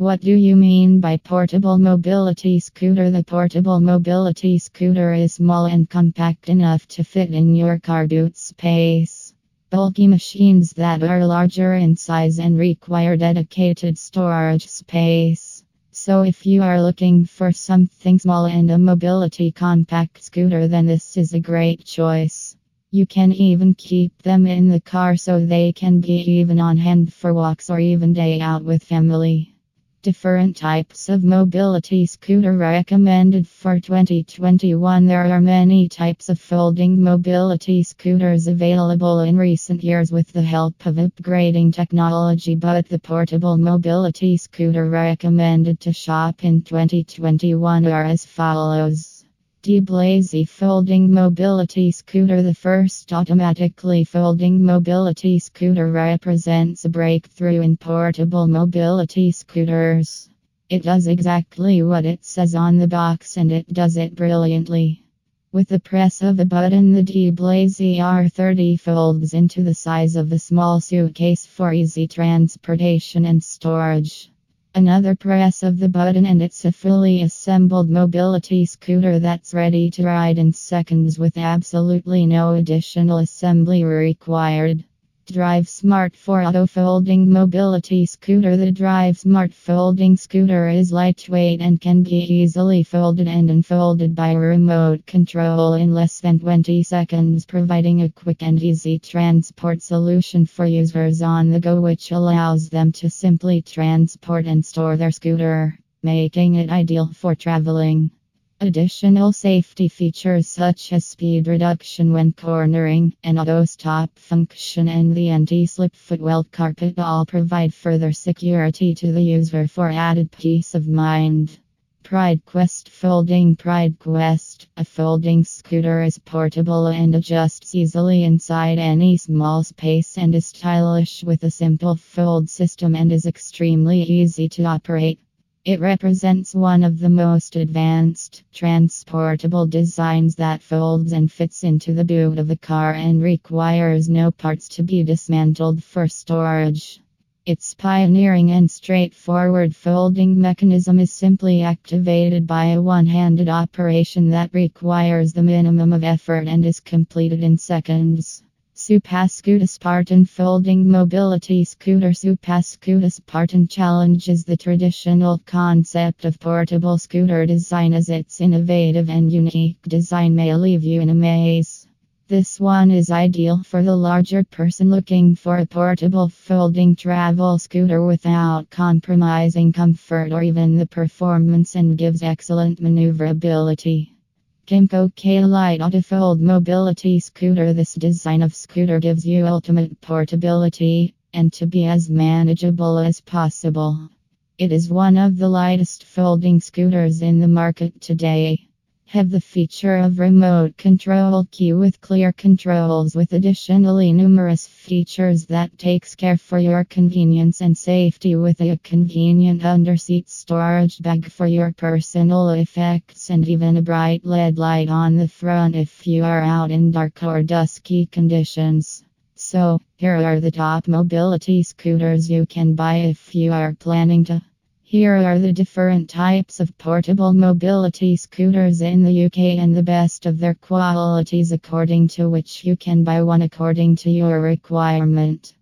What do you mean by portable mobility scooter? The portable mobility scooter is small and compact enough to fit in your car boot space. Bulky machines that are larger in size and require dedicated storage space. So, if you are looking for something small and a mobility compact scooter, then this is a great choice. You can even keep them in the car so they can be even on hand for walks or even day out with family. Different types of mobility scooter recommended for 2021. There are many types of folding mobility scooters available in recent years with the help of upgrading technology, but the portable mobility scooter recommended to shop in 2021 are as follows. Di Blasi Folding Mobility Scooter The first automatically folding mobility scooter represents a breakthrough in portable mobility scooters. It does exactly what it says on the box and it does it brilliantly. With the press of a button, the Di Blasi R30 folds into the size of a small suitcase for easy transportation and storage. Another press of the button and it's a fully assembled mobility scooter that's ready to ride in seconds with absolutely no additional assembly required. Drive Smart for auto folding mobility scooter. The Drive Smart folding scooter is lightweight and can be easily folded and unfolded by remote control in less than 20 seconds, providing a quick and easy transport solution for users on the go, which allows them to simply transport and store their scooter, making it ideal for traveling. Additional safety features such as speed reduction when cornering, an auto stop function, and the anti slip footwell carpet all provide further security to the user for added peace of mind. Pride Quest Folding Pride Quest, a folding scooter is portable and adjusts easily inside any small space and is stylish with a simple fold system and is extremely easy to operate. It represents one of the most advanced transportable designs that folds and fits into the boot of a car and requires no parts to be dismantled for storage. Its pioneering and straightforward folding mechanism is simply activated by a one handed operation that requires the minimum of effort and is completed in seconds. SupaScoota Spartan Folding Mobility Scooter SupaScoota Spartan challenges the traditional concept of portable scooter design as its innovative and unique design may leave you in a maze. This one is ideal for the larger person looking for a portable folding travel scooter without compromising comfort or even the performance and gives excellent maneuverability. Kymco K-Lite Autofold Mobility Scooter This design of scooter gives you ultimate portability and to be as manageable as possible. It is one of the lightest folding scooters in the market today have the feature of remote control key with clear controls with additionally numerous features that takes care for your convenience and safety with a convenient underseat storage bag for your personal effects and even a bright LED light on the front if you are out in dark or dusky conditions. So, here are the top mobility scooters you can buy if you are planning to here are the different types of portable mobility scooters in the UK and the best of their qualities according to which you can buy one according to your requirement.